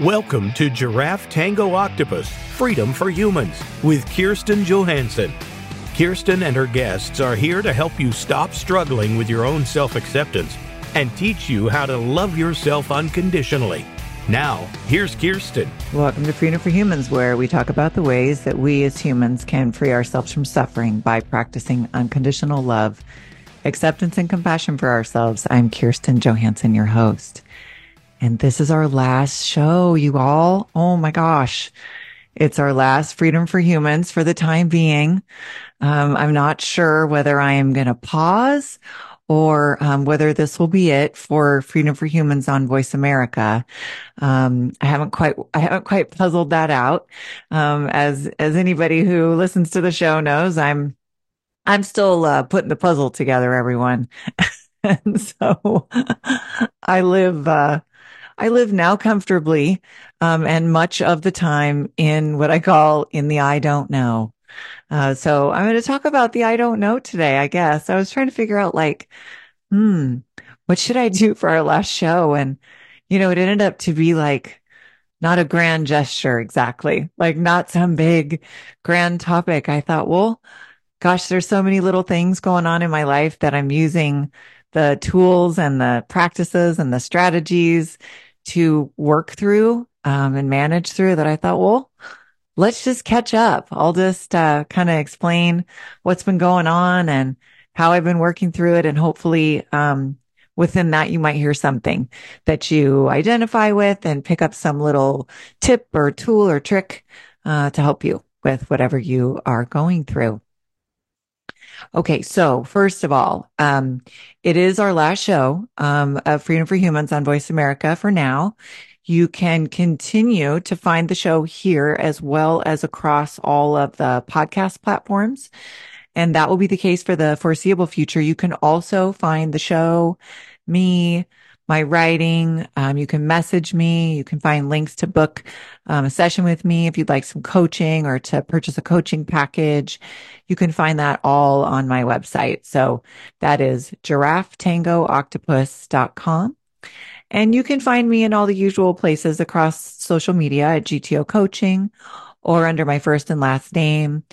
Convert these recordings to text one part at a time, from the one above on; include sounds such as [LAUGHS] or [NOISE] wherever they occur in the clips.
Welcome to Giraffe Tango Octopus Freedom for Humans with Kirsten Johansson. Kirsten and her guests are here to help you stop struggling with your own self acceptance and teach you how to love yourself unconditionally. Now, here's Kirsten. Welcome to Freedom for Humans, where we talk about the ways that we as humans can free ourselves from suffering by practicing unconditional love, acceptance, and compassion for ourselves. I'm Kirsten Johansson, your host. And this is our last show, you all. Oh my gosh. It's our last Freedom for Humans for the time being. Um, I'm not sure whether I am going to pause or um, whether this will be it for Freedom for Humans on Voice America. Um, I haven't quite, I haven't quite puzzled that out. Um, as, as anybody who listens to the show knows, I'm, I'm still uh, putting the puzzle together, everyone. [LAUGHS] and so [LAUGHS] I live, uh, I live now comfortably, um, and much of the time in what I call in the I don't know. Uh, so I'm going to talk about the I don't know today, I guess. I was trying to figure out like, hmm, what should I do for our last show? And, you know, it ended up to be like, not a grand gesture exactly, like not some big grand topic. I thought, well, gosh, there's so many little things going on in my life that I'm using the tools and the practices and the strategies to work through um, and manage through that I thought, well, let's just catch up. I'll just uh, kind of explain what's been going on and how I've been working through it. And hopefully, um, within that, you might hear something that you identify with and pick up some little tip or tool or trick uh, to help you with whatever you are going through. Okay, so first of all, um, it is our last show um, of Freedom for Humans on Voice America for now. You can continue to find the show here as well as across all of the podcast platforms. And that will be the case for the foreseeable future. You can also find the show, me, my writing. Um, you can message me. You can find links to book um, a session with me if you'd like some coaching or to purchase a coaching package. You can find that all on my website. So that is giraffetangooctopus.com. And you can find me in all the usual places across social media at GTO Coaching or under my first and last name,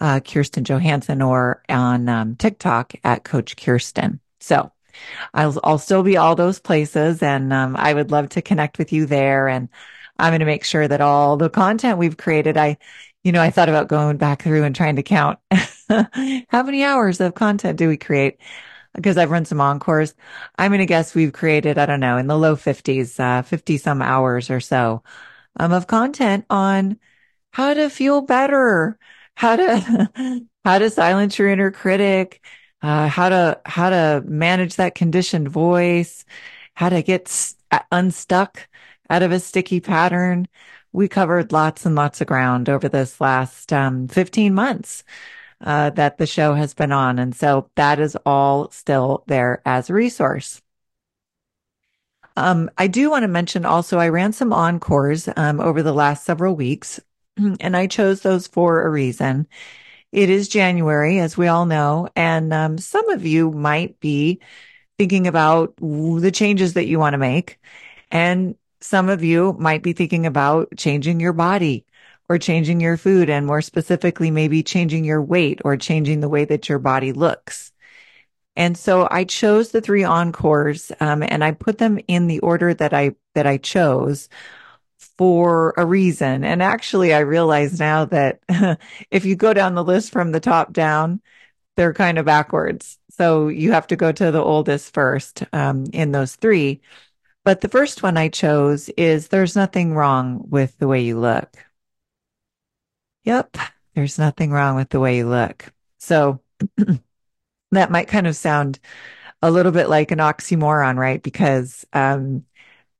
uh, Kirsten Johansson, or on um, TikTok at Coach Kirsten. So I'll, I'll still be all those places and, um, I would love to connect with you there. And I'm going to make sure that all the content we've created, I, you know, I thought about going back through and trying to count [LAUGHS] how many hours of content do we create? Because I've run some encores. I'm going to guess we've created, I don't know, in the low fifties, uh, 50 some hours or so, um, of content on how to feel better, how to, [LAUGHS] how to silence your inner critic, uh, how to how to manage that conditioned voice, how to get st- unstuck out of a sticky pattern. We covered lots and lots of ground over this last um, 15 months uh, that the show has been on, and so that is all still there as a resource. Um, I do want to mention also, I ran some encores um, over the last several weeks, [CLEARS THROAT] and I chose those for a reason. It is January, as we all know, and um, some of you might be thinking about the changes that you want to make. And some of you might be thinking about changing your body or changing your food and more specifically, maybe changing your weight or changing the way that your body looks. And so I chose the three encores, um, and I put them in the order that I, that I chose for a reason. And actually, I realize now that [LAUGHS] if you go down the list from the top down, they're kind of backwards. So you have to go to the oldest first um, in those three. But the first one I chose is there's nothing wrong with the way you look. Yep, there's nothing wrong with the way you look. So [CLEARS THROAT] that might kind of sound a little bit like an oxymoron, right? Because um,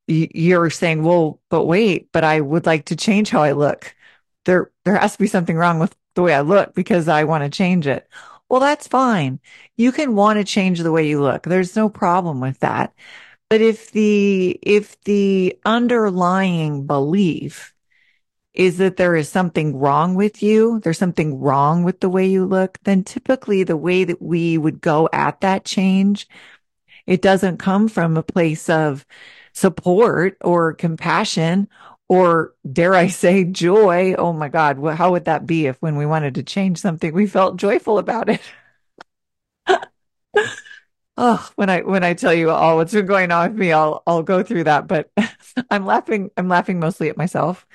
you're saying, well, but wait, but I would like to change how I look. There, there has to be something wrong with the way I look because I want to change it. Well, that's fine. You can want to change the way you look. There's no problem with that. But if the, if the underlying belief is that there is something wrong with you, there's something wrong with the way you look, then typically the way that we would go at that change, it doesn't come from a place of support or compassion or dare I say joy. Oh my God. How would that be if when we wanted to change something, we felt joyful about it? [LAUGHS] oh, when I, when I tell you all what's been going on with me, I'll, I'll go through that, but [LAUGHS] I'm laughing. I'm laughing mostly at myself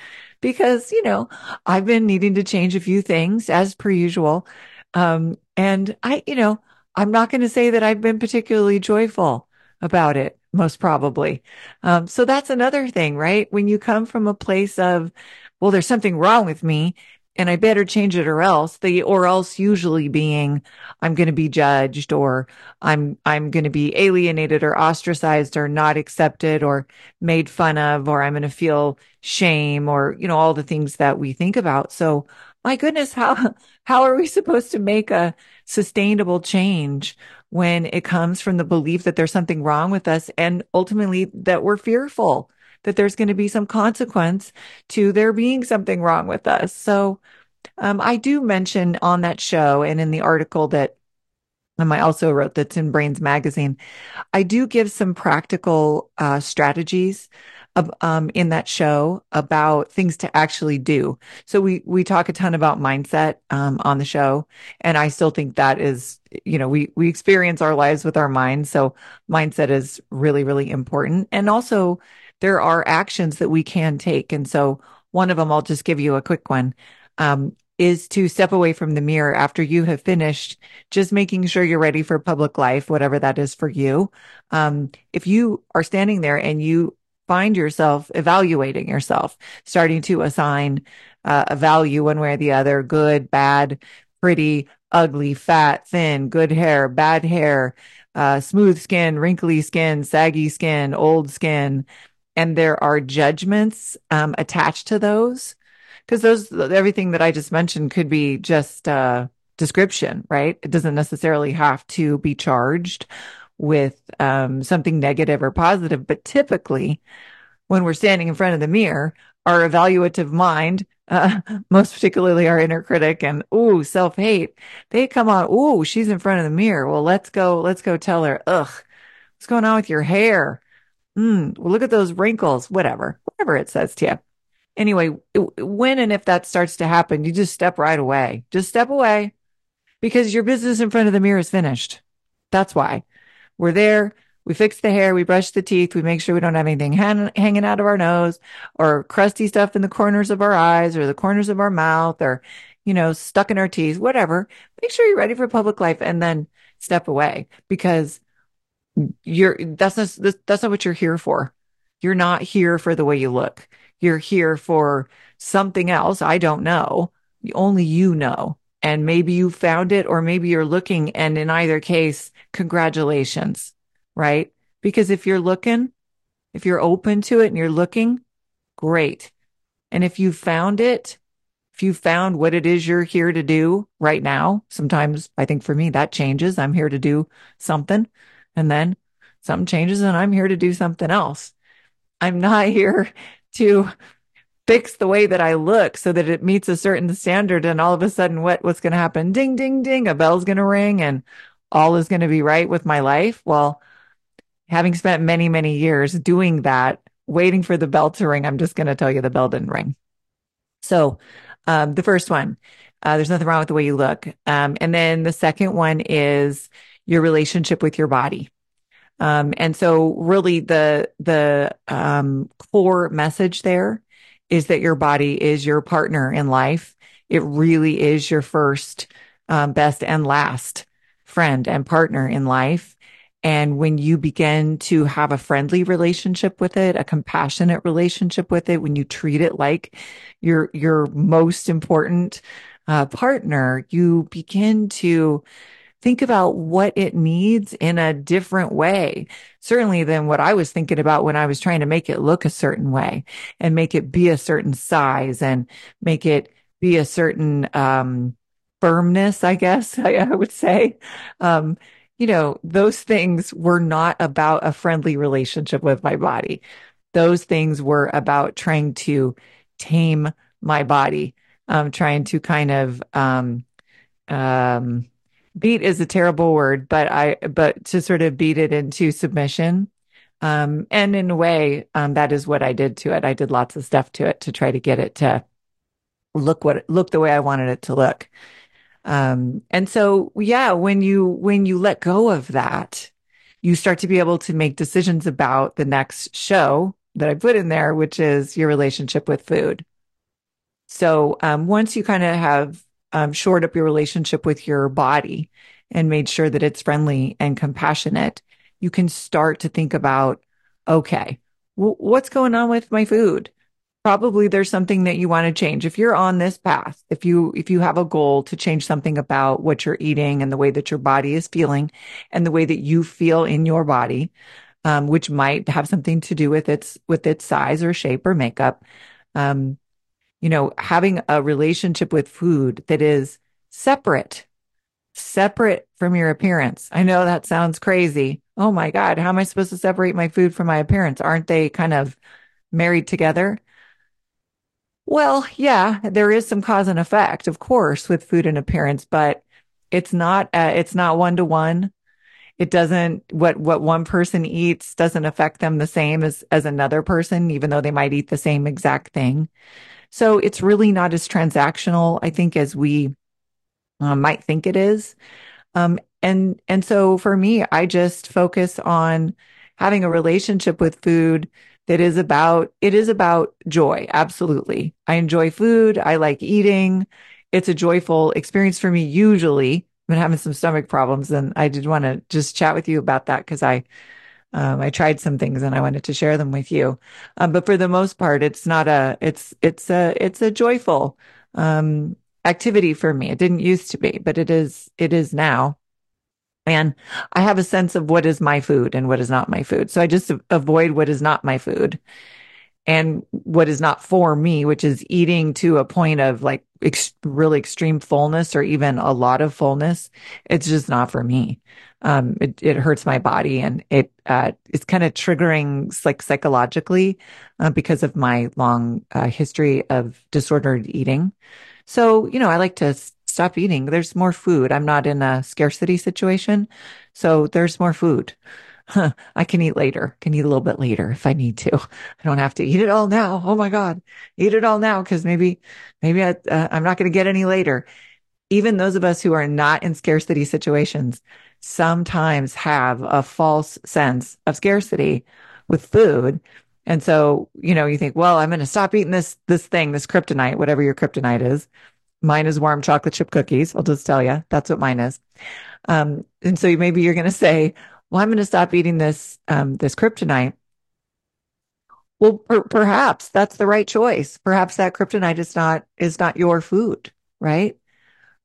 because, you know, I've been needing to change a few things as per usual. Um, and I, you know, I'm not going to say that I've been particularly joyful about it most probably. Um, so that's another thing, right? When you come from a place of, well, there's something wrong with me and I better change it or else the, or else usually being I'm going to be judged or I'm, I'm going to be alienated or ostracized or not accepted or made fun of, or I'm going to feel shame or, you know, all the things that we think about. So my goodness, how, [LAUGHS] how are we supposed to make a sustainable change when it comes from the belief that there's something wrong with us and ultimately that we're fearful that there's going to be some consequence to there being something wrong with us. So, um, I do mention on that show and in the article that um, I also wrote that's in Brainz Magazine, I do give some practical uh, strategies um, in that show about things to actually do. So we we talk a ton about mindset um, on the show, and I still think that is, you know, we we experience our lives with our minds, so mindset is really really important. And also, there are actions that we can take, and so one of them I'll just give you a quick one. Um, is to step away from the mirror after you have finished just making sure you're ready for public life, whatever that is for you. Um, if you are standing there and you find yourself evaluating yourself, starting to assign uh, a value one way or the other, good, bad, pretty, ugly, fat, thin, good hair, bad hair, uh, smooth skin, wrinkly skin, saggy skin, old skin. And there are judgments um, attached to those because those, everything that I just mentioned could be just uh, description, right? It doesn't necessarily have to be charged with um, something negative or positive. But typically, when we're standing in front of the mirror, our evaluative mind, uh, [LAUGHS] most particularly our inner critic and ooh, self hate, they come on. Ooh, she's in front of the mirror. Well, let's go. Let's go tell her. Ugh, what's going on with your hair? Hmm. Well, look at those wrinkles. Whatever, whatever it says to you. Anyway, when and if that starts to happen, you just step right away. Just step away because your business in front of the mirror is finished. That's why. We're there. We fix the hair. We brush the teeth. We make sure we don't have anything hang- hanging out of our nose or crusty stuff in the corners of our eyes or the corners of our mouth or, you know, stuck in our teeth, whatever. Make sure you're ready for public life and then step away because you're, that's not, that's not what you're here for. You're not here for the way you look. You're here for something else. I don't know. Only you know and maybe you found it or maybe you're looking and in either case congratulations right? Because if you're looking if you're open to it and you're looking great. And if you found it if you found what it is you're here to do right now sometimes i think for me that changes. I'm here to do something and then something changes and i'm here to do something else. I'm not [LAUGHS] here to fix the way that I look so that it meets a certain standard. And all of a sudden, what, what's going to happen? Ding, ding, ding. A bell's going to ring and all is going to be right with my life. Well, having spent many, many years doing that, waiting for the bell to ring, I'm just going to tell you the bell didn't ring. So, um, the first one, uh, there's nothing wrong with the way you look. Um, and then the second one is your relationship with your body. Um, and so really the, the, um, core message there is that your body is your partner in life. It really is your first, um, best and last friend and partner in life. And when you begin to have a friendly relationship with it, a compassionate relationship with it, when you treat it like your, your most important uh, partner, you begin to think about what it needs in a different way, certainly than what I was thinking about when I was trying to make it look a certain way and make it be a certain size and make it be a certain, um, firmness, I guess [LAUGHS] I, I would say. Um, you know, those things were not about a friendly relationship with my body. Those things were about trying to tame my body, um, trying to kind of, um, um, beat is a terrible word, but I, but to sort of beat it into submission, Um, and in a way, um, that is what I did to it. I did lots of stuff to it to try to get it to look what look the way I wanted it to look. Um, and so, yeah, when you when you let go of that, you start to be able to make decisions about the next show that I put in there, which is your relationship with food. So um, once you kind of have um, shored up your relationship with your body and made sure that it's friendly and compassionate, you can start to think about, okay, w- what's going on with my food? Probably there's something that you want to change. If you're on this path, if you, if you have a goal to change something about what you're eating and the way that your body is feeling and the way that you feel in your body, um, which might have something to do with its, with its size or shape or makeup. Um, you know, having a relationship with food that is separate separate from your appearance. I know that sounds crazy. Oh my God, how am I supposed to separate my food from my appearance? Aren't they kind of married together? Well, yeah, there is some cause and effect, of course, with food and appearance, but it's not, uh, it's not one to one. It doesn't, what, what one person eats doesn't affect them the same as, as another person, even though they might eat the same exact thing. So it's really not as transactional, I think, as we uh, might think it is. Um, and, and so for me, I just focus on having a relationship with food that is about, it is about joy. Absolutely. I enjoy food. I like eating. It's a joyful experience for me. Usually I've been having some stomach problems and I did want to just chat with you about that because I, um, I tried some things and I wanted to share them with you. Um, but for the most part, it's not a, it's, it's a, it's a joyful, um, activity for me. It didn't used to be, but it is, it is now. And I have a sense of what is my food and what is not my food. So I just avoid what is not my food and what is not for me, which is eating to a point of like ex- really extreme fullness or even a lot of fullness. It's just not for me. Um, it, it hurts my body and it, uh, it's kind of triggering like psychologically, uh, because of my long, uh, history of disordered eating. So, you know, I like to stop eating. There's more food. I'm not in a scarcity situation. So there's more food. I can eat later, can eat a little bit later if I need to. I don't have to eat it all now. Oh my God. Eat it all now. Cause maybe, maybe I, uh, I'm not going to get any later. Even those of us who are not in scarcity situations sometimes have a false sense of scarcity with food and so, you know, you think, well, I'm going to stop eating this, this thing, this kryptonite, whatever your kryptonite is. Mine is warm chocolate chip cookies. I'll just tell you that's what mine is. Um, and so maybe you're going to say, well, I'm going to stop eating this, um, this kryptonite. Well, per- perhaps that's the right choice. Perhaps that kryptonite is not, is not your food, right?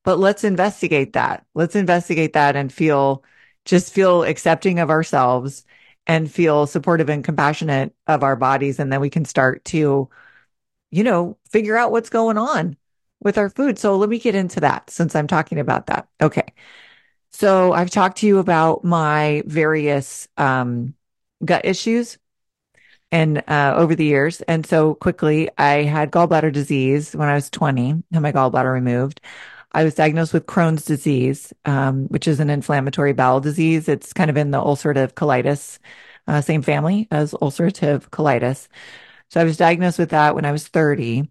But let's investigate that. Let's investigate that and feel, just feel accepting of ourselves and feel supportive and compassionate of our bodies. And then we can start to, you know, figure out what's going on with our food. So let me get into that since I'm talking about that. Okay. So I've talked to you about my various um, gut issues and uh, over the years. And so quickly, I had gallbladder disease when I was 20, had my gallbladder removed. I was diagnosed with Crohn's disease, um, which is an inflammatory bowel disease. It's kind of in the ulcerative colitis, uh, same family as ulcerative colitis. So I was diagnosed with that when I was 30.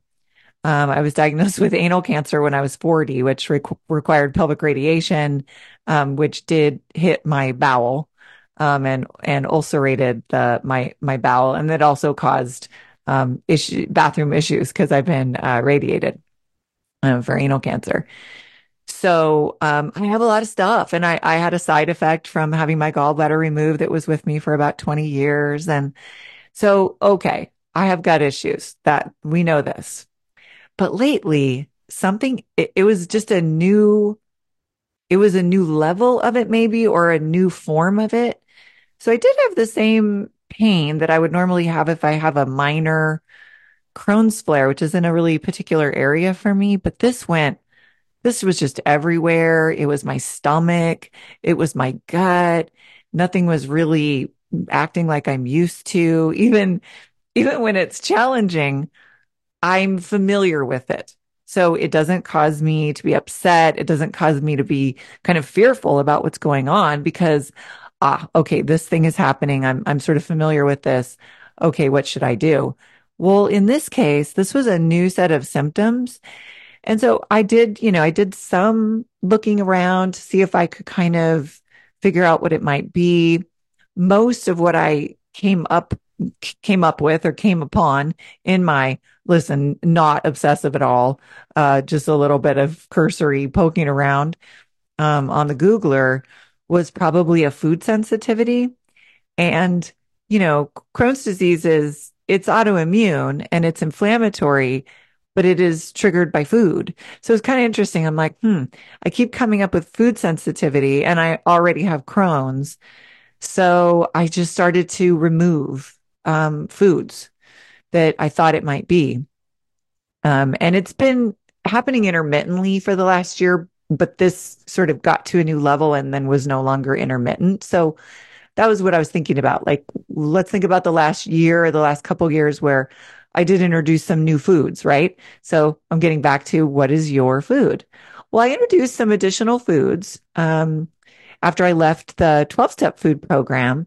Um, I was diagnosed [LAUGHS] with anal cancer when I was 40, which re- required pelvic radiation, um, which did hit my bowel, um, and, and ulcerated the, my, my bowel. And that also caused, um, issue, bathroom issues because I've been, uh, radiated uh, for anal cancer. So um, I have a lot of stuff, and I, I had a side effect from having my gallbladder removed that was with me for about 20 years. And so, okay, I have gut issues that we know this. But lately, something, it, it was just a new, it was a new level of it, maybe, or a new form of it. So I did have the same pain that I would normally have if I have a minor Crohn's flare, which is in a really particular area for me. But this went, this was just everywhere. It was my stomach. It was my gut. Nothing was really acting like I'm used to. [LAUGHS] Even, even when it's challenging, I'm familiar with it. So it doesn't cause me to be upset. It doesn't cause me to be kind of fearful about what's going on because ah, okay, this thing is happening. I'm, I'm sort of familiar with this. Okay, what should I do? Well, in this case, this was a new set of symptoms. And so I did, you know, I did some looking around to see if I could kind of figure out what it might be. Most of what I came up came up with or came upon in my listen, not obsessive at all, uh, just a little bit of cursory poking around um, on the Googler was probably a food sensitivity. And, you know, Crohn's disease is, it's autoimmune and it's inflammatory, but it is triggered by food. So it's kind of interesting. I'm like, hmm, I keep coming up with food sensitivity and I already have Crohn's. So I just started to remove um, foods that I thought it might be. Um, and it's been happening intermittently for the last year, but this sort of got to a new level and then was no longer intermittent. So that was what I was thinking about. Like, let's think about the last year or the last couple years where I did introduce some new foods, right? So I'm getting back to what is your food? Well, I introduced some additional foods um, after I left the 12 step food program.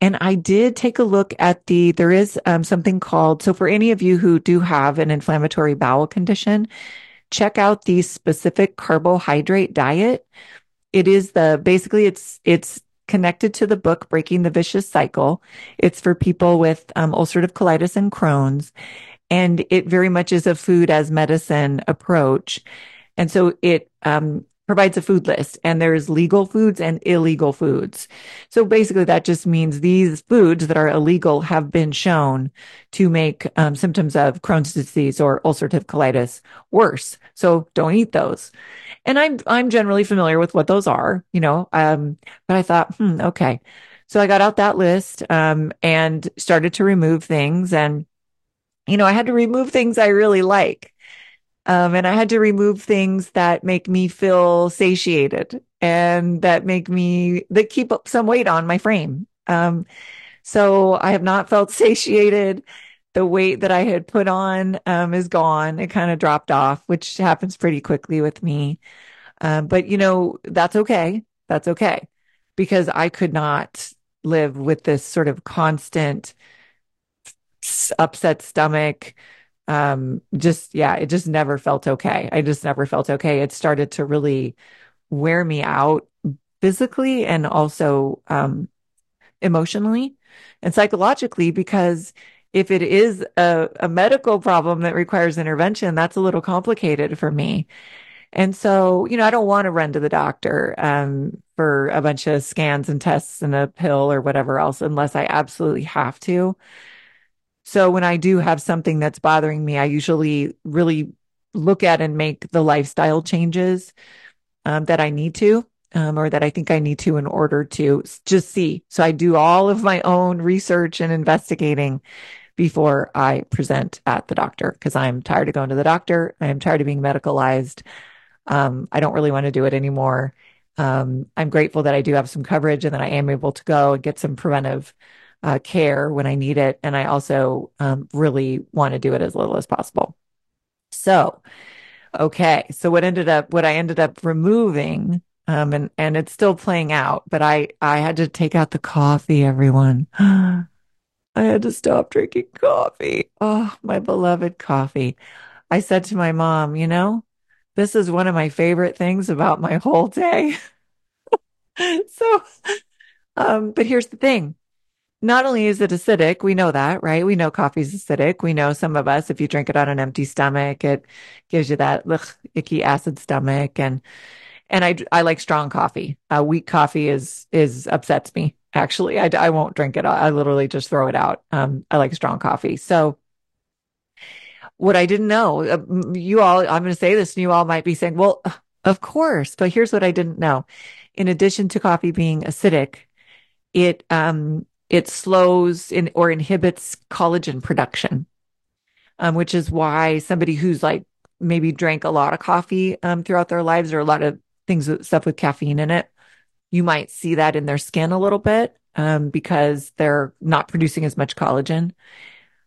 And I did take a look at the, there is um, something called, so for any of you who do have an inflammatory bowel condition, check out the specific carbohydrate diet. It is the, basically it's, it's connected to the book Breaking the Vicious Cycle. It's for people with um, ulcerative colitis and Crohn's. And it very much is a food as medicine approach. And so it um, provides a food list and there's legal foods and illegal foods. So basically that just means these foods that are illegal have been shown to make um, symptoms of Crohn's disease or ulcerative colitis worse. So don't eat those. And I'm, I'm generally familiar with what those are, you know, um, but I thought, hmm, okay. So I got out that list, um, and started to remove things and, you know, I had to remove things I really like. Um, and I had to remove things that make me feel satiated and that make me, that keep up some weight on my frame. Um, so I have not felt [LAUGHS] satiated. The weight that I had put on, um, is gone. It kind of dropped off, which happens pretty quickly with me. Um, but you know, that's okay. That's okay because I could not live with this sort of constant upset stomach, um, just, yeah, it just never felt okay. I just never felt okay. It started to really wear me out physically and also, um, emotionally and psychologically because if it is a, a medical problem that requires intervention, that's a little complicated for me. And so, you know, I don't want to run to the doctor um, for a bunch of scans and tests and a pill or whatever else unless I absolutely have to. So when I do have something that's bothering me, I usually really look at and make the lifestyle changes um, that I need to, um, or that I think I need to in order to just see. So I do all of my own research and investigating before I present at the doctor because I'm tired of going to the doctor. I am tired of being medicalized. Um, I don't really want to do it anymore. Um, I'm grateful that I do have some coverage and that I am able to go and get some preventive uh, care when I need it. And I also um, really want to do it as little as possible. So, okay. So what ended up, what I ended up removing, um, and, and it's still playing out, but I, I had to take out the coffee, everyone. [GASPS] I had to stop drinking coffee. Oh, my beloved coffee. I said to my mom, you know, this is one of my favorite things about my whole day. [LAUGHS] so, um, but here's the thing not only is it acidic, we know that, right? We know coffee's acidic. We know some of us, if you drink it on an empty stomach, it gives you that ugh, icky acid stomach. And, and I, I like strong coffee. Uh, weak coffee is, is upsets me. Actually, I, I won't drink it. I literally just throw it out. Um, I like strong coffee. So what I didn't know, uh, you all, I'm going to say this and you all might be saying, well, of course, but here's what I didn't know. In addition to coffee being acidic, it, um, it slows in or inhibits collagen production, um, which is why somebody who's like maybe drank a lot of coffee um, throughout their lives or a lot of things stuff with caffeine in it, you might see that in their skin a little bit um, because they're not producing as much collagen.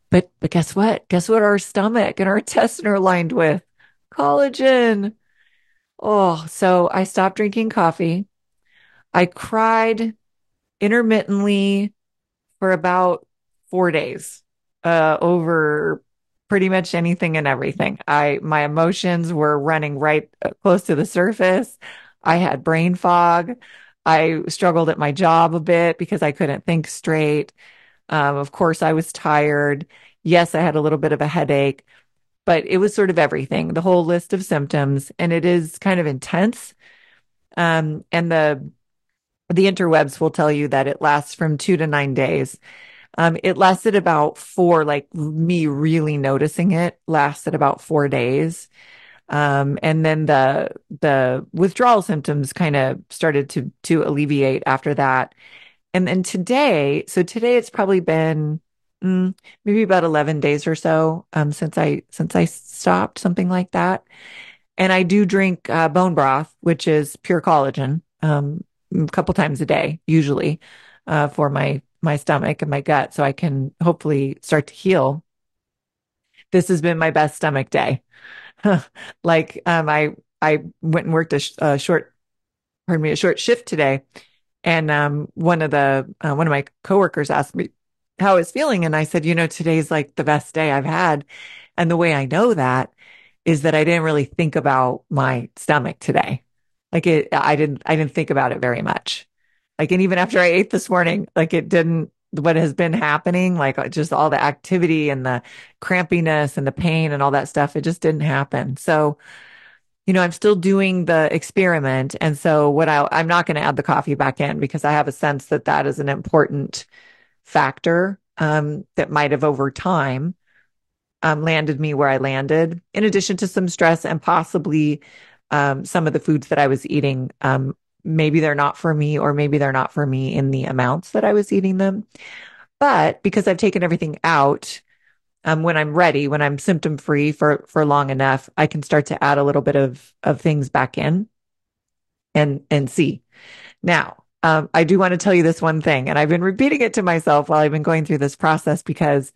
But but guess what? Guess what? Our stomach and our [LAUGHS] intestine are lined with collagen. Oh, so I stopped drinking coffee. I cried intermittently for about four days uh, over pretty much anything and everything. I my emotions were running right uh, close to the surface. I had brain fog. I struggled at my job a bit because I couldn't think straight. Um, of course, I was tired. Yes, I had a little bit of a headache, but it was sort of everything, the whole list of symptoms, and it is kind of intense. Um, and the the interwebs will tell you that it lasts from two to nine days. Um, it lasted about four, like me really noticing it lasted about four days. Um, and then the the withdrawal symptoms kind of started to to alleviate after that. And then today, so today it's probably been mm, maybe about 11 days or so um, since I since I stopped, something like that. And I do drink uh, bone broth, which is pure collagen, um, a couple times a day, usually, uh, for my my stomach and my gut, so I can hopefully start to heal. This has been my best stomach day. [LAUGHS] like um, I I went and worked a, sh- a, short, pardon me, a short shift today, and um, one of the uh, one of my coworkers asked me how I was feeling, and I said, you know, today's like the best day I've had, and the way I know that is that I didn't really think about my stomach today. Like it, I didn't, I didn't think about it very much. Like, and even after I ate this morning, like it didn't, what has been happening, like uh, just all the activity and the crampiness and the pain and all that stuff, it just didn't happen. So, you know, I'm still doing the experiment. And so what I, I'm not going to add the coffee back in because I have a sense that that is an important factor, um, that might have over time um, landed me where I landed, in addition to some stress and possibly um, some of the foods that I was eating. Um, maybe they're not for me, or maybe they're not for me in the amounts that I was eating them. But because I've taken everything out, um, when I'm ready, when I'm symptom free for for long enough, I can start to add a little bit of of things back in, and and see. Now, um, I do want to tell you this one thing, and I've been repeating it to myself while I've been going through this process because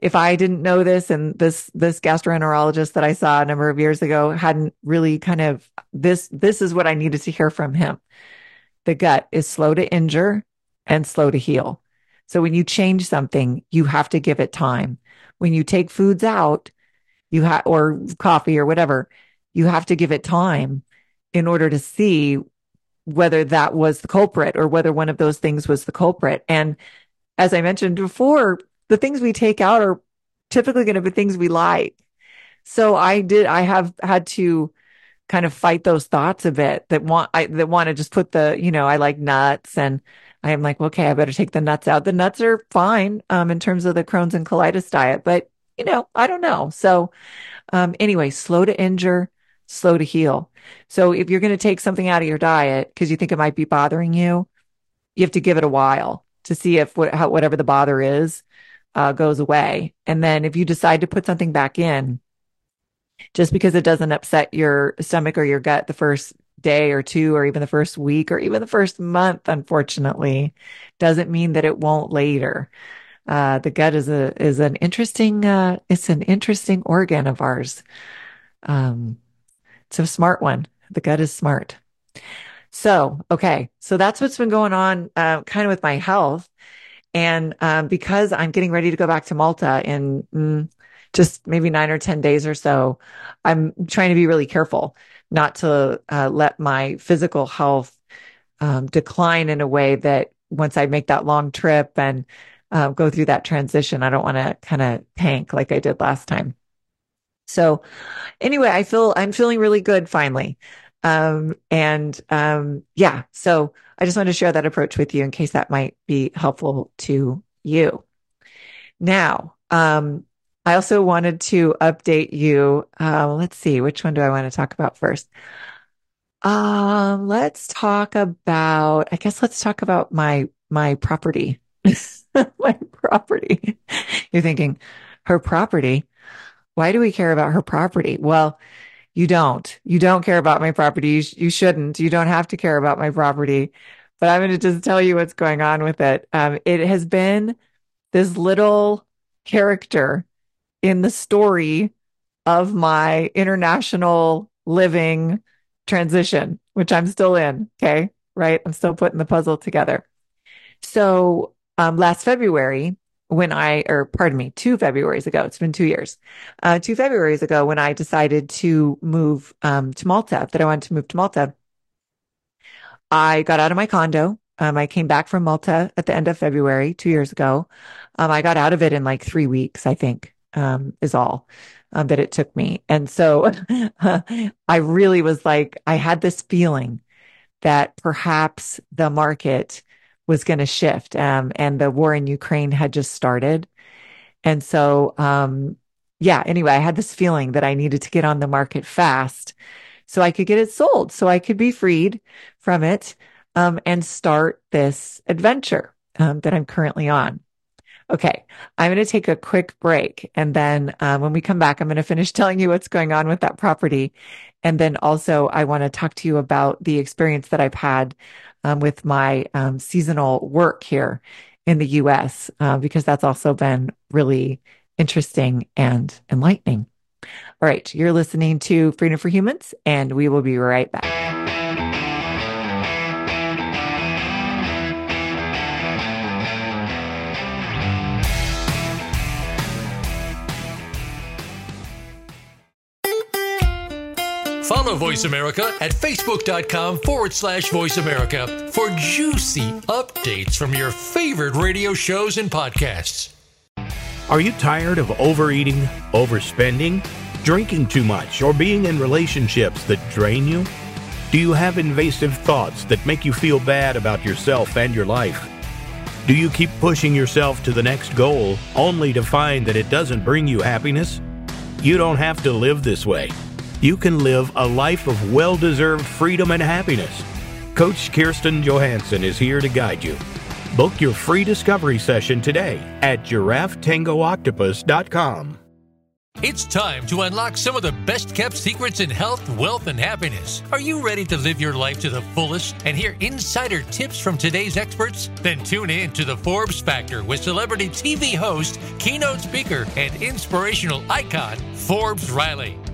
if I didn't know this and this this gastroenterologist that I saw a number of years ago hadn't really kind of this this is what I needed to hear from him. The gut is slow to injure and slow to heal. So when you change something, you have to give it time. When you take foods out, you have or coffee or whatever, you have to give it time in order to see whether that was the culprit or whether one of those things was the culprit. And as I mentioned before, the things we take out are typically going to be things we like. So I did, I have had to kind of fight those thoughts a bit that want, I, that want to just put the, you know, I like nuts and I am like, okay, I better take the nuts out. The nuts are fine, um, in terms of the Crohn's and colitis diet, but you know, I don't know. So, um, anyway, slow to injure, slow to heal. So if you're going to take something out of your diet because you think it might be bothering you, you have to give it a while to see if what, how, whatever the bother is uh, goes away. And then if you decide to put something back in, just because it doesn't upset your stomach or your gut the first day or two, or even the first week, or even the first month, unfortunately, doesn't mean that it won't later. Uh, the gut is a is an interesting uh, it's an interesting organ of ours. Um, it's a smart one. The gut is smart. So, okay. So that's what's been going on, uh, kind of with my health. And um, because I'm getting ready to go back to Malta in mm, just maybe nine or 10 days or so, I'm trying to be really careful not to uh, let my physical health um, decline in a way that once I make that long trip and uh, go through that transition, I don't want to kind of tank like I did last time. So anyway, I feel I'm feeling really good finally. Um, and um, yeah, so I just wanted to share that approach with you in case that might be helpful to you. Now, um, I also wanted to update you. Uh, let's see, which one do I want to talk about first? Um, let's talk about, I guess let's talk about my, my property. [LAUGHS] my property. You're thinking, her property? Why do we care about her property? Well, you don't. You don't care about my property. You, sh- you shouldn't. You don't have to care about my property. But I'm going to just tell you what's going on with it. Um, it has been this little character in the story of my international living transition, which I'm still in. Okay. Right. I'm still putting the puzzle together. So, um, last February, when I, or pardon me, two Februarys ago, it's been two years, uh, two Februarys ago, when I decided to move, um, to Malta, that I wanted to move to Malta, I got out of my condo. Um, I came back from Malta at the end of February, two years ago. Um, I got out of it in like three weeks, I think, um, is all um, that it took me. And so [LAUGHS] I really was like, I had this feeling that perhaps the market was going to shift. Um, and the war in Ukraine had just started. And so, um, yeah, anyway, I had this feeling that I needed to get on the market fast so I could get it sold, so I could be freed from it, um, and start this adventure, um, that I'm currently on. Okay, I'm going to take a quick break. And then um, when we come back, I'm going to finish [LAUGHS] telling you what's going on with that property. And then also, I want to talk to you about the experience that I've had um, with my um, seasonal work here in the US, uh, because that's also been really interesting and enlightening. All right, you're listening to Freedom for Humans, and we will be right back. Follow Voice America at facebook.com forward slash voice America for juicy updates from your favorite radio shows and podcasts. Are you tired of overeating, overspending, drinking too much, or being in relationships that drain you? Do you have invasive thoughts that make you feel bad about yourself and your life? Do you keep pushing yourself to the next goal only to find that it doesn't bring you happiness? You don't have to live this way you can live a life of well deserved freedom and happiness. Coach Kirsten Johansson is here to guide you. Book your free discovery session today at giraffetangooctopus.com. It's time to unlock some of the best kept secrets in health, wealth, and happiness. Are you ready to live your life to the fullest and hear insider tips from today's experts? Then tune in to the Forbes Factor with celebrity TV host, keynote speaker, and inspirational icon, Forbes Riley.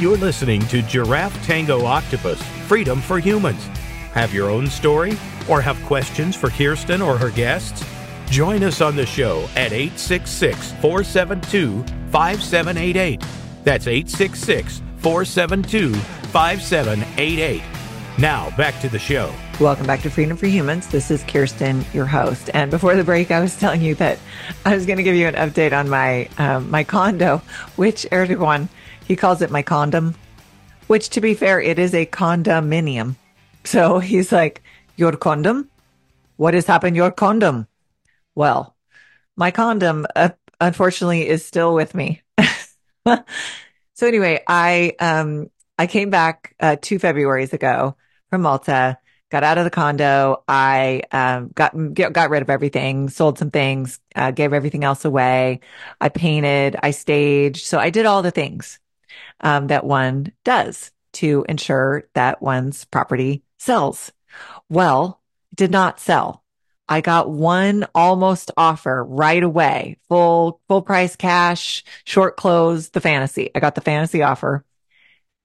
You're listening to Giraffe Tango Octopus Freedom for Humans. Have your own story or have questions for Kirsten or her guests? Join us on the show at 866 472 5788. That's 866 472 5788. Now, back to the show. Welcome back to Freedom for Humans. This is Kirsten, your host. And before the break, I was telling you that I was going to give you an update on my um, my condo, which Erdogan he calls it my condom, which to be fair, it is a condominium. So he's like, Your condom? What has happened, your condom? Well, my condom, uh, unfortunately, is still with me. [LAUGHS] so anyway, I, um, I came back, uh, two Februarys ago from Malta, got out of the condo. I, um, got, got rid of everything, sold some things, uh, gave everything else away. I painted, I staged. So I did all the things um, that one does to ensure that one's property sells. Well, did not sell. I got one almost offer right away, full, full price cash, short close, the fantasy. I got the fantasy offer.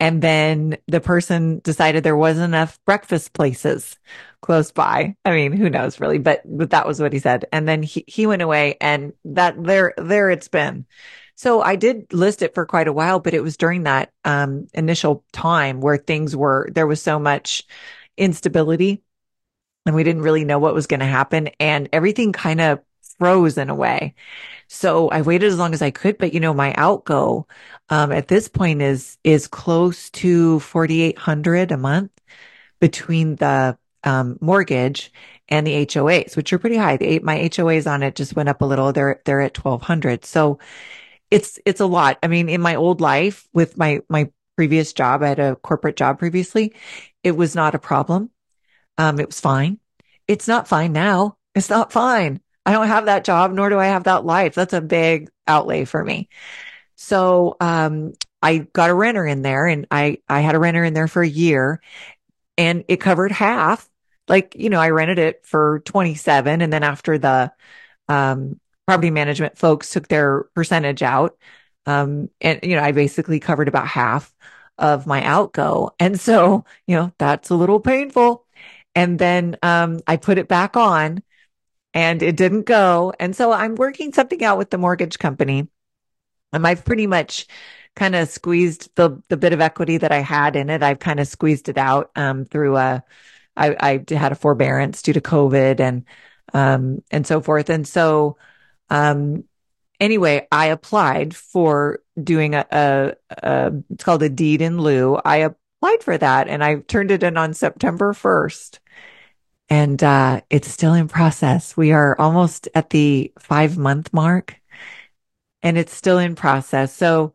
And then the person decided there wasn't enough breakfast places close by. I mean, who knows really, but, but that was what he said. And then he, he went away and that there, there it's been. So I did list it for quite a while, but it was during that um, initial time where things were, there was so much instability and we didn't really know what was going to happen and everything kind of froze in a way. So I waited as long as I could, but you know, my outgo, um, at this point is, is close to 4,800 a month between the, um, mortgage and the HOAs, which are pretty high. The, my HOAs on it just went up a little. They're, they're at 1200. So it's it's a lot. I mean, in my old life with my my previous job, I had a corporate job previously. it was not a problem. Um, it was fine. It's not fine now. It's not fine. I don't have that job, nor do I have that life. That's a big outlay for me. So, um, I got a renter in there and I, I had a renter in there for a year and it covered half. Like, you know, I rented it for 27 and then after the, um, property management folks took their percentage out, um, and, you know, I basically covered about half of my outgo. And so, you know, that's a little painful. And then, um, I put it back on and it didn't go. And so I'm working something out with the mortgage company. And I've pretty much kind of squeezed the the bit of equity that I had in it. I've kind of squeezed it out um, through a. I, I had a forbearance due to COVID and um, and so forth. And so um, anyway, I applied for doing a, a, a it's called a deed in lieu. I applied for that and I turned it in on September first and uh, it's still in process. We are almost at the five month mark, and it's still in process. So,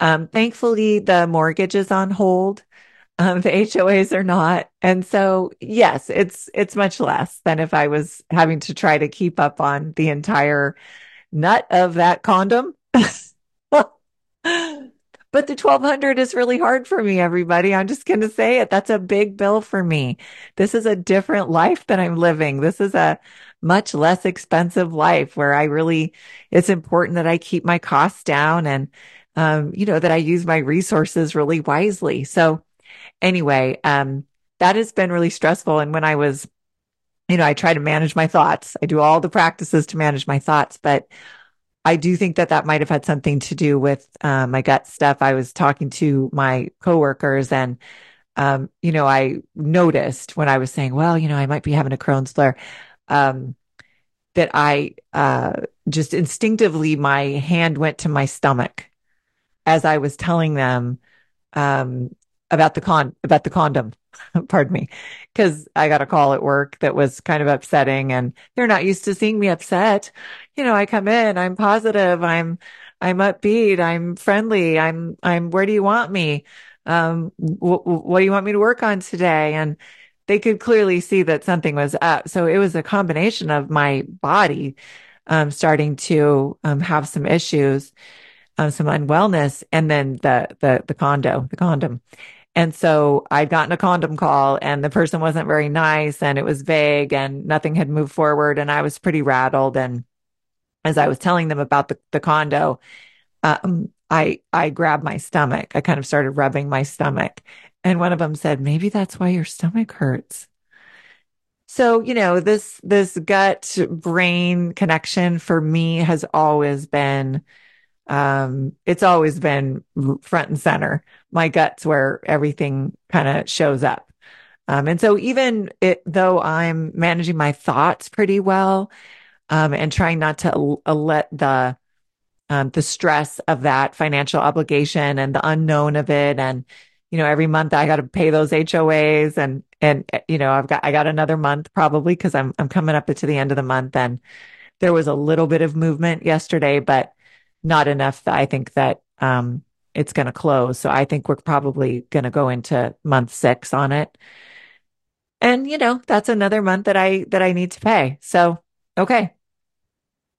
um, thankfully, the mortgage is on hold. Um, the HOAs are not, and so yes, it's it's much less than if I was having to try to keep up on the entire nut of that condom. [LAUGHS] But the 1200 is really hard for me, everybody. I'm just going to say it. That's a big bill for me. This is a different life that I'm living. This is a much less expensive life where I really, it's important that I keep my costs down and, um, you know, that I use my resources really wisely. So anyway, um, that has been really stressful. And when I was, you know, I try to manage my thoughts. I do all the practices to manage my thoughts, but I do think that that might have had something to do with uh, my gut stuff. I was talking to my coworkers and, um, you know, I noticed when I was saying, well, you know, I might be having a Crohn's flare, um, that I, uh, just instinctively, my hand went to my stomach as I was telling them, um, about the con, about the condom. [LAUGHS] pardon me, because I got a call at work that was kind of upsetting and they're not used to seeing me upset. You know, I come in, I'm positive, I'm, I'm upbeat, I'm friendly, I'm, I'm, where do you want me? Um, wh- what do you want me to work on today? And they could clearly see that something was up. So it was a combination of my body, um, starting to, um, have some issues, um, some unwellness and then the, the, the condo, the condom. And so I'd gotten a condom call and the person wasn't very nice and it was vague and nothing had moved forward. And I was pretty rattled. And as I was telling them about the, the condo, um, I, I grabbed my stomach. I kind of started rubbing my stomach. And one of them said, maybe that's why your stomach hurts. So, you know, this, this gut brain connection for me has always been um, it's always been front and center. My gut's where everything kind of shows up. Um, and so even it, though I'm managing my thoughts pretty well, um, and trying not to uh, let the, um, the stress of that financial obligation and the unknown of it. And, you know, every month I got to pay those HOAs and, and, uh, you know, I've got, I got another month probably because I'm, I'm coming up to the end of the month and there was a little bit of movement yesterday, but not enough that I think that um, it's going to close. So I think we're probably going to go into month six on it. And you know, that's another month that I that I need to pay. So okay.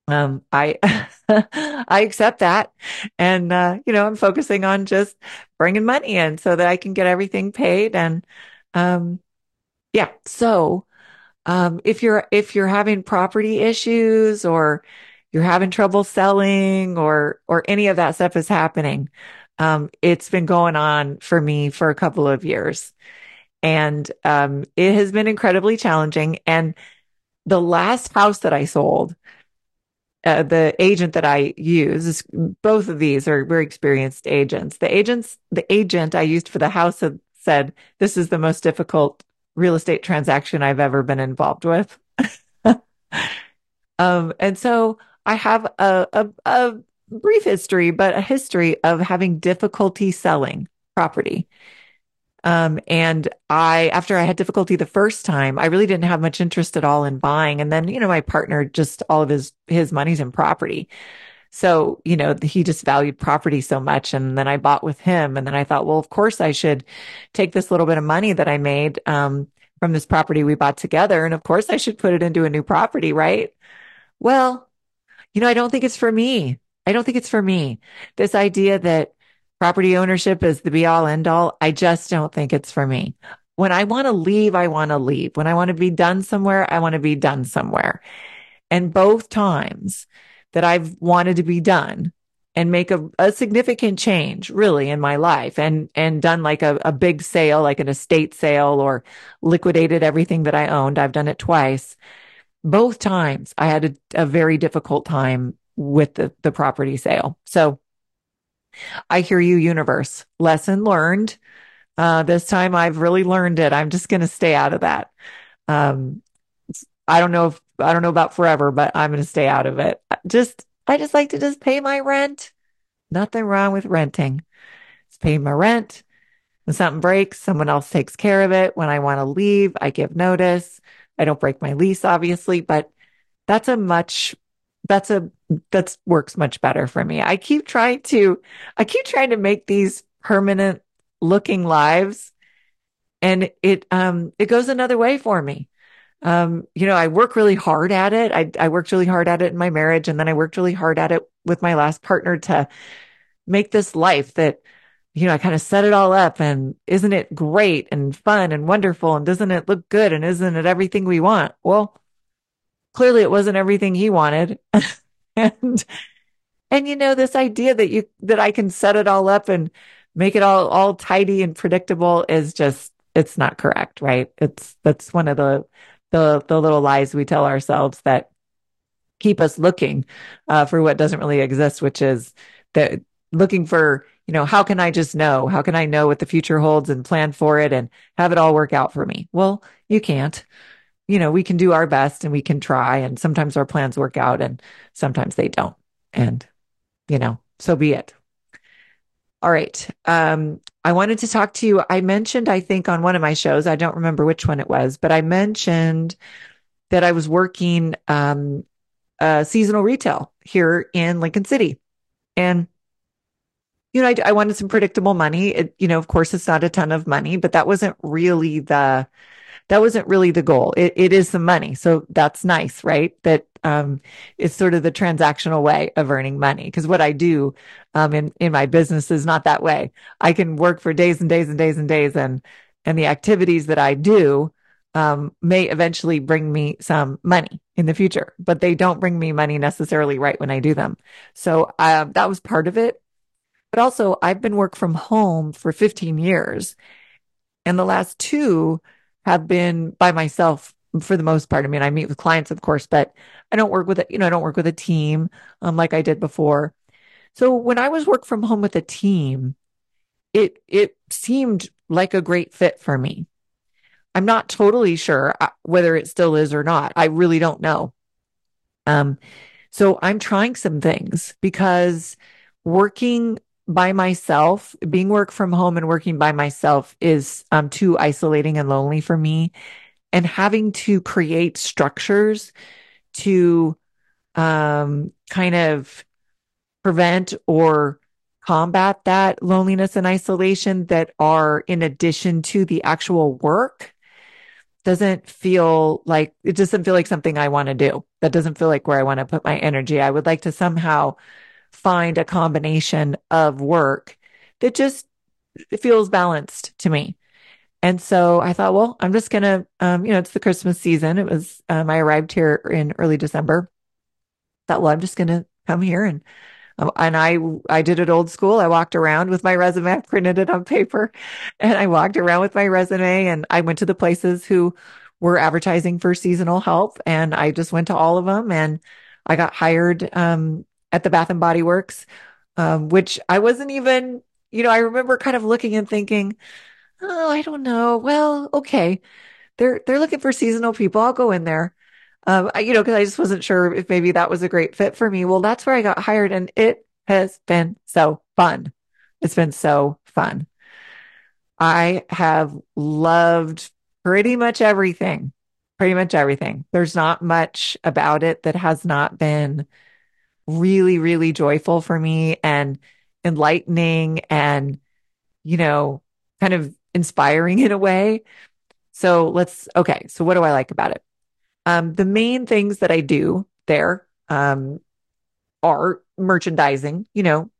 Um, I [LAUGHS] I accept that, and uh, you know, I'm focusing on just bringing money in so that I can get everything paid. And um, yeah, so um, if you're if you're having property issues or you're having trouble selling or or any of that stuff is happening. Um, it's been going on for me for a couple of years. And um, it has been incredibly challenging. And the last house that I sold, uh, the agent that I use, both of these are very experienced agents. The agents, the agent I used for the house said, this is the most difficult real estate transaction I've ever been involved with. [LAUGHS] um, and so I have a, a, a brief history, but a history of having difficulty selling property. Um, and I, after I had difficulty the first time, I really didn't have much interest at all in buying. And then, you know, my partner just all of his, his money's in property. So, you know, he just valued property so much. And then I bought with him. And then I thought, well, of course I should take this little bit of money that I made, um, from this property we bought together. And of course I should put it into a new property, right? Well, you know, I don't think it's for me. I don't think it's for me. This idea that property ownership is the be all end all. I just don't think it's for me. When I want to leave, I want to leave. When I want to be done somewhere, I want to be done somewhere. And both times that I've wanted to be done and make a, a significant change really in my life and, and done like a, a big sale, like an estate sale or liquidated everything that I owned. I've done it twice. Both times I had a, a very difficult time with the, the property sale. So I hear you, universe. Lesson learned. Uh, this time I've really learned it. I'm just going to stay out of that. Um, I don't know if, I don't know about forever, but I'm going to stay out of it. Just, I just like to just pay my rent. Nothing wrong with renting. Just pay my rent. When something breaks, someone else takes care of it. When I want to leave, I give notice. I don't break my lease, obviously, but that's a much that's a that's works much better for me. I keep trying to I keep trying to make these permanent looking lives and it um it goes another way for me. Um you know, I work really hard at it. I I worked really hard at it in my marriage and then I worked really hard at it with my last partner to make this life that you know, I kind of set it all up and isn't it great and fun and wonderful and doesn't it look good and isn't it everything we want? Well, clearly it wasn't everything he wanted. [LAUGHS] and, and you know, this idea that you, that I can set it all up and make it all, all tidy and predictable is just, it's not correct, right? It's, that's one of the, the, the little lies we tell ourselves that keep us looking, uh, for what doesn't really exist, which is that looking for, you know, how can I just know? How can I know what the future holds and plan for it and have it all work out for me? Well, you can't you know, we can do our best and we can try. And sometimes our plans work out and sometimes they don't. And, you know, so be it. All right. Um, I wanted to talk to you. I mentioned, I think on one of my shows, I don't remember which one it was, but I mentioned that I was working, um, uh, seasonal retail here in Lincoln City. And, you know, I, I wanted some predictable money. It, you know, of course, it's not a ton of money, but that wasn't really the, that wasn't really the goal. It, it is the money. So that's nice, right? That, um, it's sort of the transactional way of earning money. Cause what I do, um, in, in my business is not that way. I can work for days and days and days and days and, and the activities that I do, um, may eventually bring me some money in the future, but they don't bring me money necessarily right when I do them. So, um, that was part of it. But also I've been work from home for 15 years and the last two have been by myself for the most part. I mean, I meet with clients, of course, but I don't work with it. You know, I don't work with a team, um, like I did before. So when I was work from home with a team, it, it seemed like a great fit for me. I'm not totally sure uh, whether it still is or not. I really don't know. Um, so I'm trying some things because working by myself, being work from home and working by myself is um, too isolating and lonely for me. And having to create structures to um, kind of prevent or combat that loneliness and isolation that are in addition to the actual work doesn't feel like it doesn't feel like something I want to do. That doesn't feel like where I want to put my energy. I would like to somehow find a combination of work that just feels balanced to me. And so I thought, well, I'm just going to, um, you know, it's the Christmas season. It was, um, I arrived here in early December. Thought, well, I'm just going to come here and, um, and I, I did it old school. I walked around with my resume. [LAUGHS] I printed it on paper and I walked around with my resume and I went to the places who were advertising for seasonal help and I just went to all of them and I got hired, um, at the Bath and Body Works, um, which I wasn't even, you know, I remember kind of looking and thinking, oh, I don't know. Well, okay. They're, they're looking for seasonal people. I'll go in there. Um, I, you know, cause I just wasn't sure if maybe that was a great fit for me. Well, that's where I got hired and it has been so fun. It's been so fun. I have loved pretty much everything, pretty much everything. There's not much about it that has not been really, really joyful for me and enlightening and, you know, kind of inspiring [LAUGHS] in a way. So let's, okay. So what do I like about it? Um, the main things that I do there, um, are merchandising, you know,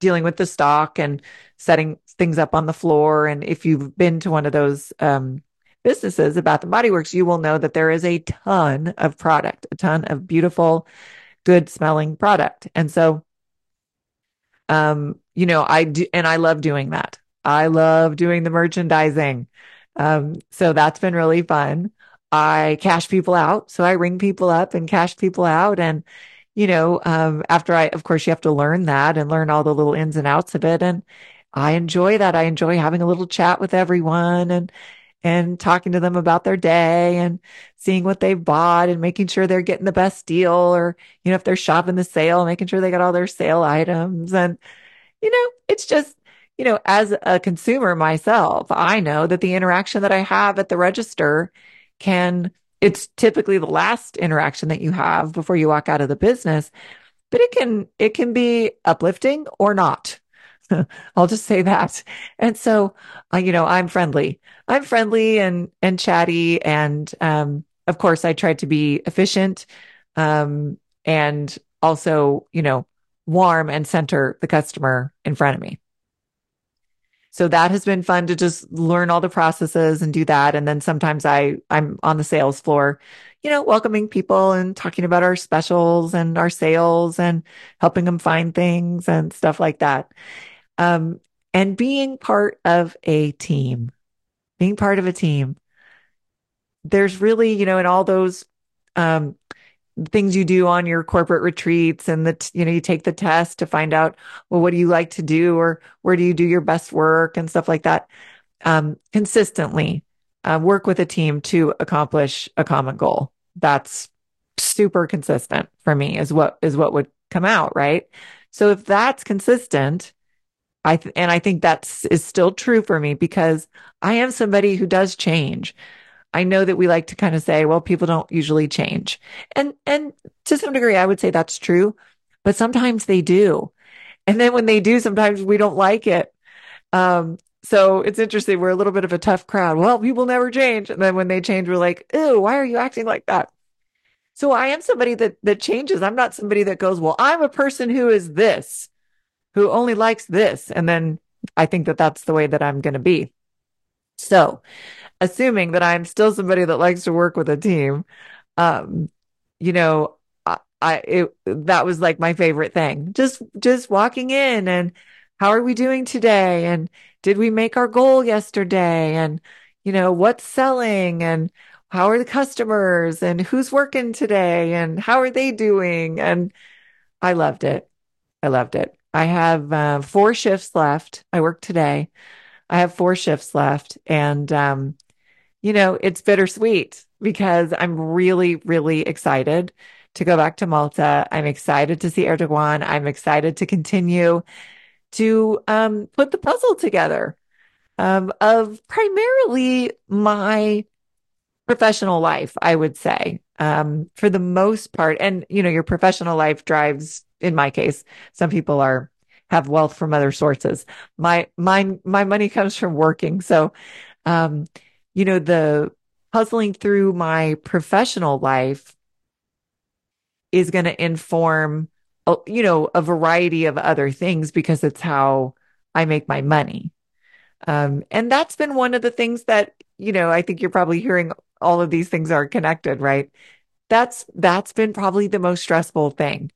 dealing with the stock and setting things up on the floor. And if you've been to one of those, um, businesses Bath and Body Works, you will know that there is a ton of product, a ton of beautiful, good smelling product. And so, um, you know, I do, and I love doing that. I love doing the merchandising. Um, so that's been really fun. I cash people out. So I ring people up and cash people out. And, you know, um, after I, of course, you have to learn that and learn all the little ins and outs of it. And I enjoy that. I enjoy having a little chat with everyone and, and talking to them about their day and seeing what they've bought and making sure they're getting the best deal or, you know, if they're shopping the sale, making sure they got all their sale items. And, you know, it's just, you know, as a consumer myself, I know that the interaction that I have at the register can, it's typically the last interaction that you have before you walk out of the business, but it can, it can be uplifting or not. [LAUGHS] I'll just say that. And so, uh, you know, I'm friendly. I'm friendly and and chatty, and um, of course, I try to be efficient, um, and also, you know, warm and center the customer in front of me. So that has been fun to just learn all the processes and do that. And then sometimes I I'm on the sales floor, you know, welcoming people and talking about our specials and our sales and helping them find things and stuff like that um, and being part of a team, being part of a team. There's really, you know, in all those um, things you do on your corporate retreats and that, you know, you take the test to find out, well, what do you like to do or where do you do your best work and stuff like that. Um, consistently uh, work with a team to accomplish a common goal. That's super consistent for me is what is what would come out, right? So if that's consistent, I th- and I think that's is still true for me because I am somebody who does change. I know that we like to kind of say, well, people don't usually change. And and to some degree I would say that's true, but sometimes they do. And then when they do, sometimes we don't like it. Um, so it's interesting. We're a little bit of a tough crowd. Well, people never change. And then when they change, we're like, ew, why are you acting like that? So I am somebody that that changes. I'm not somebody that goes, well, I'm a person who is this who only likes this. And then I think that that's the way that I'm going to be. So, assuming that I'm still somebody that likes to work with a team, um, you know, I, I it, that was like my favorite thing. Just just walking in and how are we doing today? And did we make our goal yesterday? And you know, what's selling and how are the customers and who's working today and how are they doing? And I loved it. I loved it. I have uh, four shifts left. I work today. I have four shifts left. And, um, you know, it's bittersweet because I'm really, really excited to go back to Malta. I'm excited to see Erdogan. I'm excited to continue to um, put the puzzle together um, of primarily my professional life, I would say, um, for the most part. And, you know, your professional life drives in my case, some people are have wealth from other sources. My my my money comes from working. So um, you know, the puzzling through my professional life is going to inform uh, you know, a variety of other things because it's how I make my money. Um, and that's been one of the things that, you know, I think you're probably hearing all of these things are connected, right? That's, that's been probably the most stressful thing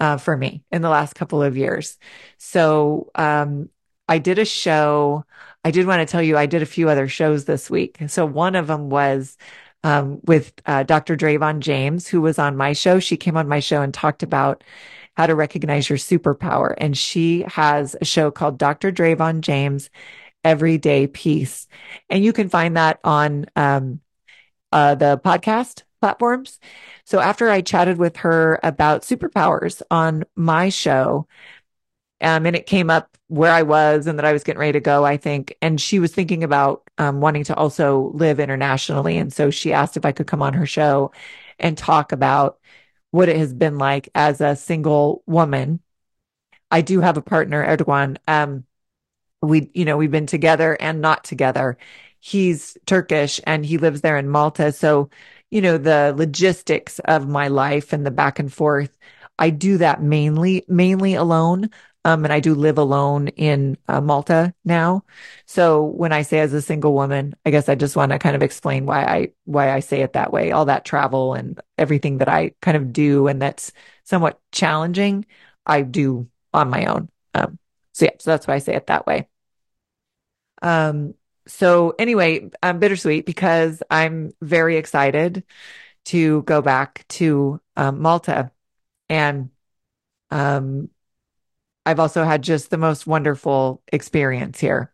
uh, for me in the last couple of years. So um, I did a show. I did want to tell you I did a few other shows this week. So one of them was um, with uh, Dr. Drayvon James, who was on my show. She came on my show and talked about how to recognize your superpower. And she has a show called Dr. Drayvon James Everyday Peace. And you can find that on um, uh, the podcast platforms. So after I chatted with her about superpowers on my show, um, and it came up where I was and that I was getting ready to go, I think. And she was thinking about um, wanting to also live internationally. And so she asked if I could come on her show and talk about what it has been like as a single woman. I do have a partner, Erdogan. Um, we, you know, we've been together and not together. He's Turkish and he lives there in Malta. So, you know, the logistics of my life and the back and forth, I do that mainly, mainly alone. Um, and I do live alone in uh, Malta now. So when I say as a single woman, I guess I just want to kind of explain why I, why I say it that way. All that travel and everything that I kind of do and that's somewhat challenging, I do on my own. Um, so yeah, so that's why I say it that way. Um, so anyway, I'm bittersweet because I'm very excited to go back to um, Malta and um, I've also had just the most wonderful experience here.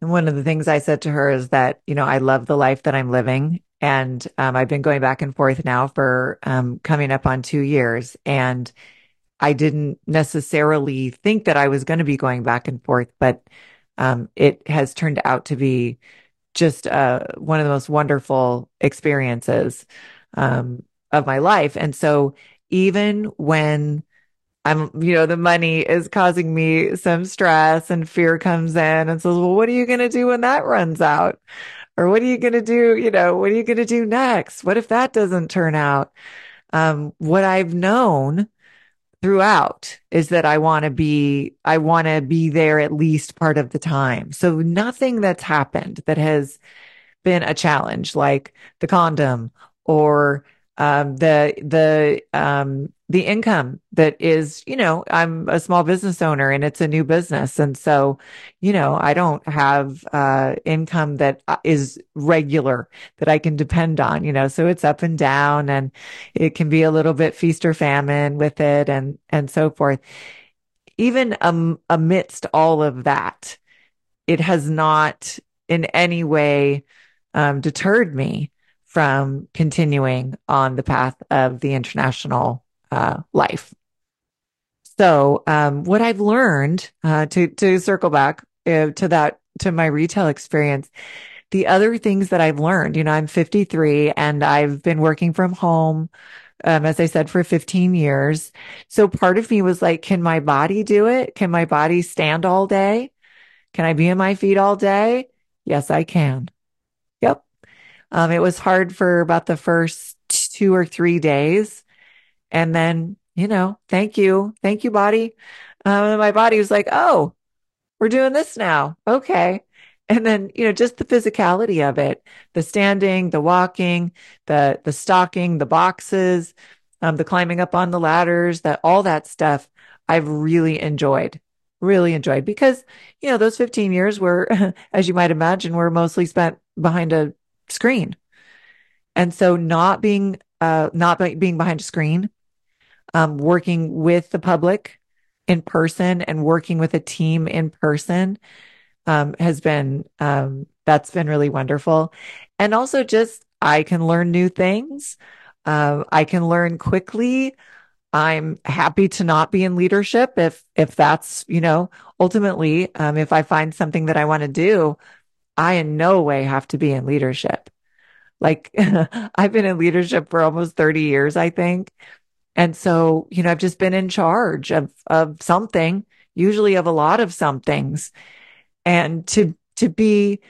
And one of the things I said to her is that, you know, I love the life that I'm living. And um, I've been going back and forth now for um, coming up on two years. And I didn't necessarily think that I was going to be going back and forth, but um, it has turned out to be just uh, one of the most wonderful experiences um, of my life. And so even when I'm, you know, the money is causing me some stress and fear comes in and says, well, what are you going to do when that runs out? Or what are you going to do? You know, what are you going to do next? What if that doesn't turn out? Um, what I've known throughout is that I want to be, I want to be there at least part of the time. So nothing that's happened that has been a challenge, like the condom or um, the the um, the income that is, you know, I'm a small business owner and it's a new business, and so, you know, I don't have uh, income that uh, regular that I can depend on, you know, so it's up and down, and it can be a little bit feast or famine with it, and and so forth. Even um, amidst all of that, it has not in any way um, deterred me from continuing on the path of the international uh, life. So, um, what I've learned uh, to to circle back uh, to that to my retail experience, the other things that I've learned, you know, I'm 53 and I've been working from home, um, as I said, for 15 years. So part of me was like, can my body do it? Can my body stand all day? Can I be on my feet all day? Yes, I can. Um, it was hard for about the first two or three days. And then, you know, thank you. Thank you, body. Um, my body was like, oh, we're doing this now. Okay. And then, you know, just the physicality of it, the standing, the walking, the, the stalking, the boxes, um, the climbing up on the ladders, that all that stuff I've really enjoyed, really enjoyed because, you know, those 15 years were, [LAUGHS] as you might imagine, were mostly spent behind a screen. And so not being, uh, not being behind a screen, um, working with the public in person and working with a team in person, um, has been, um, that's been really wonderful. And also just, I can learn new things. Uh, I can learn quickly. I'm happy to not be in leadership if, if that's, you know, ultimately, um, if I find something that I want to do, I in no way have to be in leadership. Like [LAUGHS] I've been in leadership for almost 30 years, I think. And so, you know, I've just been in charge of, of something, usually of a lot of some things. And to, to be,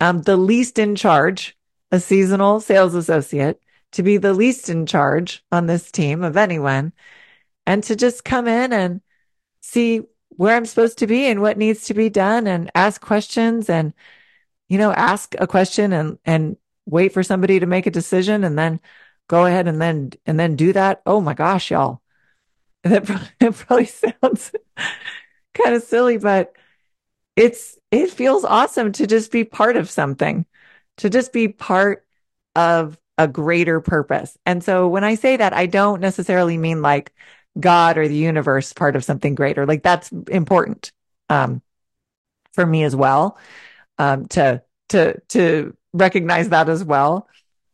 um, the least in charge, a seasonal sales associate, to be the least in charge on this team of anyone and to just come in and see where I'm supposed to be and what needs to be done and ask questions and you know, ask a question and, and wait for somebody to make a decision and then go ahead and then, and then do that. Oh my gosh, y'all. [LAUGHS] That probably, [LAUGHS] probably sounds [LAUGHS] kind of silly, but it's, it feels awesome to just be part of something, to just be part of a greater purpose. And so when I say that, I don't necessarily mean like God or the universe part of something greater. Like that's important, um, for me as well um, to to to recognize that as well.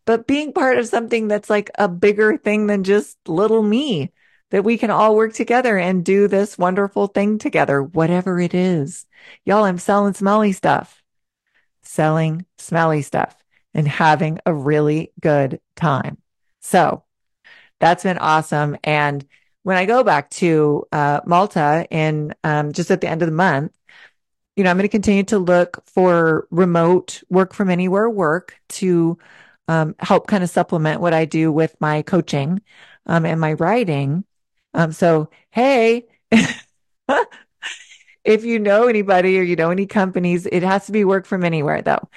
But being part of something that's like a bigger thing than just little me, that we can all work together and do this wonderful thing together, whatever it is. Y'all, I'm selling smelly stuff, selling smelly stuff and having a really good time. So that's been awesome. And when I go back to uh, Malta in um, just at the end of the month, you know, I'm going to continue to look for remote work from anywhere work to um, help kind of supplement what I do with my coaching um, and my writing. Um, so, hey, [LAUGHS] if you know anybody or you know any companies, it has to be work from anywhere though.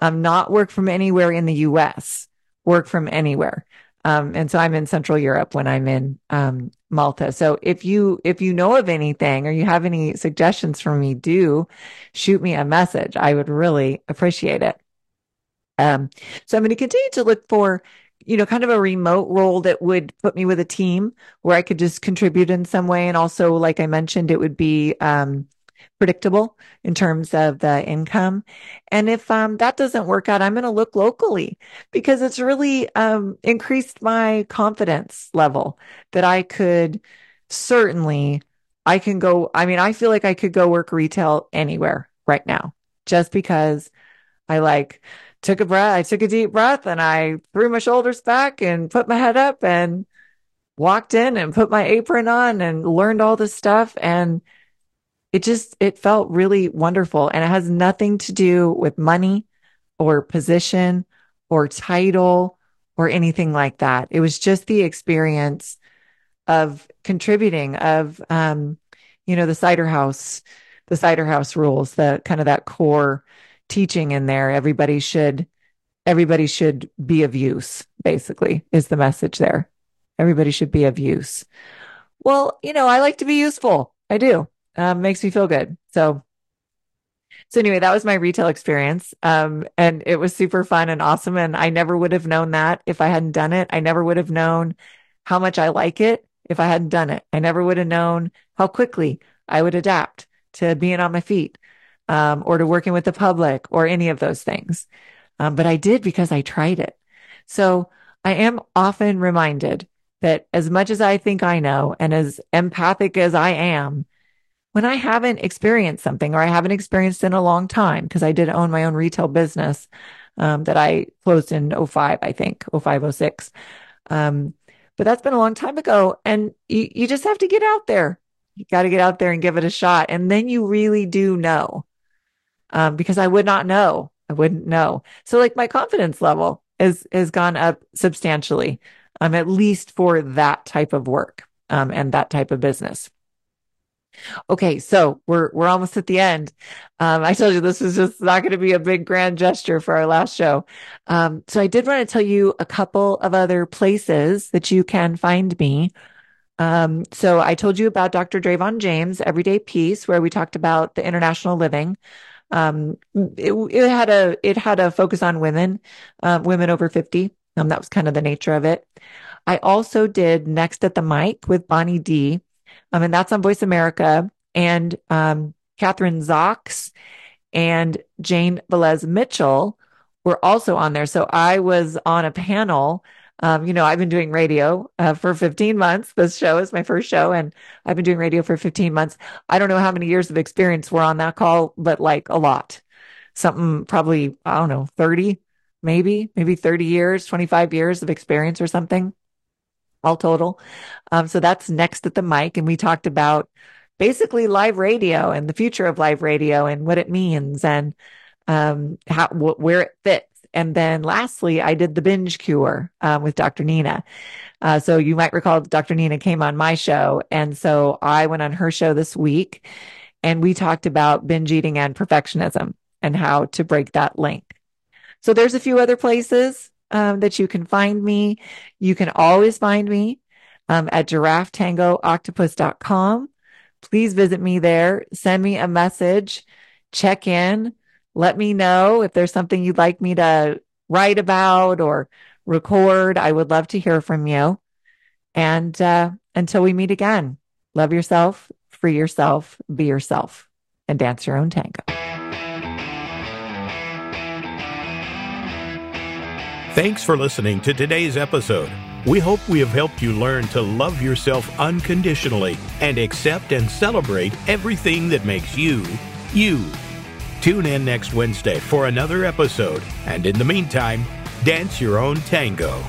Um, not work from anywhere in the US, work from anywhere. Um, and so I'm in Central Europe when I'm in um, Malta. So if you if you know of anything or you have any suggestions for me, do shoot me a message. I would really appreciate it. Um, so I'm going to continue to look for, you know, kind of a remote role that would put me with a team where I could just contribute in some way. And also, like I mentioned, it would be um, predictable in terms of the income. And if um, that doesn't work out, I'm going to look locally because it's really um, increased my confidence level that I could certainly, I can go. I mean, I feel like I could go work retail anywhere right now just because I like took a breath. I took a deep breath and I threw my shoulders back and put my head up and walked in and put my apron on and learned all this stuff. And it just, it felt really wonderful. And it has nothing to do with money or position or title or anything like that. It was just the experience of contributing of, um, you know, the cider house, the cider house rules, the kind of that core teaching in there. Everybody should, everybody should be of use, basically is the message there. Everybody should be of use. Well, you know, I like to be useful. I do um, makes me feel good. So, so anyway, that was my retail experience. Um, and it was super fun and awesome. And I never would have known that if I hadn't done it. I never would have known how much I like it if I hadn't done it. I never would have known how quickly I would adapt to being on my feet, um, or to working with the public or any of those things. Um, but I did because I tried it. So I am often reminded that as much as I think I know and as empathic as I am, when I haven't experienced something or I haven't experienced in a long time, because I did own my own retail business um, that I closed in 05, I think, 05, 06. Um, but that's been a long time ago. And you, you just have to get out there. You got to get out there and give it a shot. And then you really do know. Um, because I would not know. I wouldn't know. So like my confidence level has, has gone up substantially, um, at least for that type of work, um, and that type of business. Okay, so we're we're almost at the end. Um, I told you this was just not going to be a big grand gesture for our last show. Um, so I did want to tell you a couple of other places that you can find me. Um, so I told you about Dr. Drayvon James, Everyday Peace, where we talked about the international living. Um, it, it, had a it had a focus on women, uh, women over fifty. Um, that was kind of the nature of it. I also did Next at the Mic with Bonnie D um, and that's on Voice America. And um, Kathryn Zox and Jane Velez Mitchell were also on there. So I was on a panel. Um, you know, I've been doing radio uh, for 15 months. This show is my first show, and I've been doing radio for 15 months. I don't know how many years of experience were on that call, but like a lot. Something probably, I don't know, 30, maybe, maybe 30 years, 25 years of experience or something all total. Um, so that's next at the mic. And we talked about basically live radio and the future of live radio and what it means and um, how, wh- where it fits. And then lastly, I did the binge cure um, with Dr. Nina. Uh, so you might recall Dr. Nina came on my show. And so I went on her show this week and we talked about binge eating and perfectionism and how to break that link. So there's a few other places um, that you can find me. You can always find me um, at giraffetangooctopus.com. Please visit me there. Send me a message. Check in. Let me know if there's something you'd like me to write about or record. I would love to hear from you. And uh, until we meet again, love yourself, free yourself, be yourself, and dance your own tango. Thanks for listening to today's episode. We hope we have helped you learn to love yourself unconditionally and accept and celebrate everything that makes you, you. Tune in next Wednesday for another episode, and in the meantime, dance your own tango.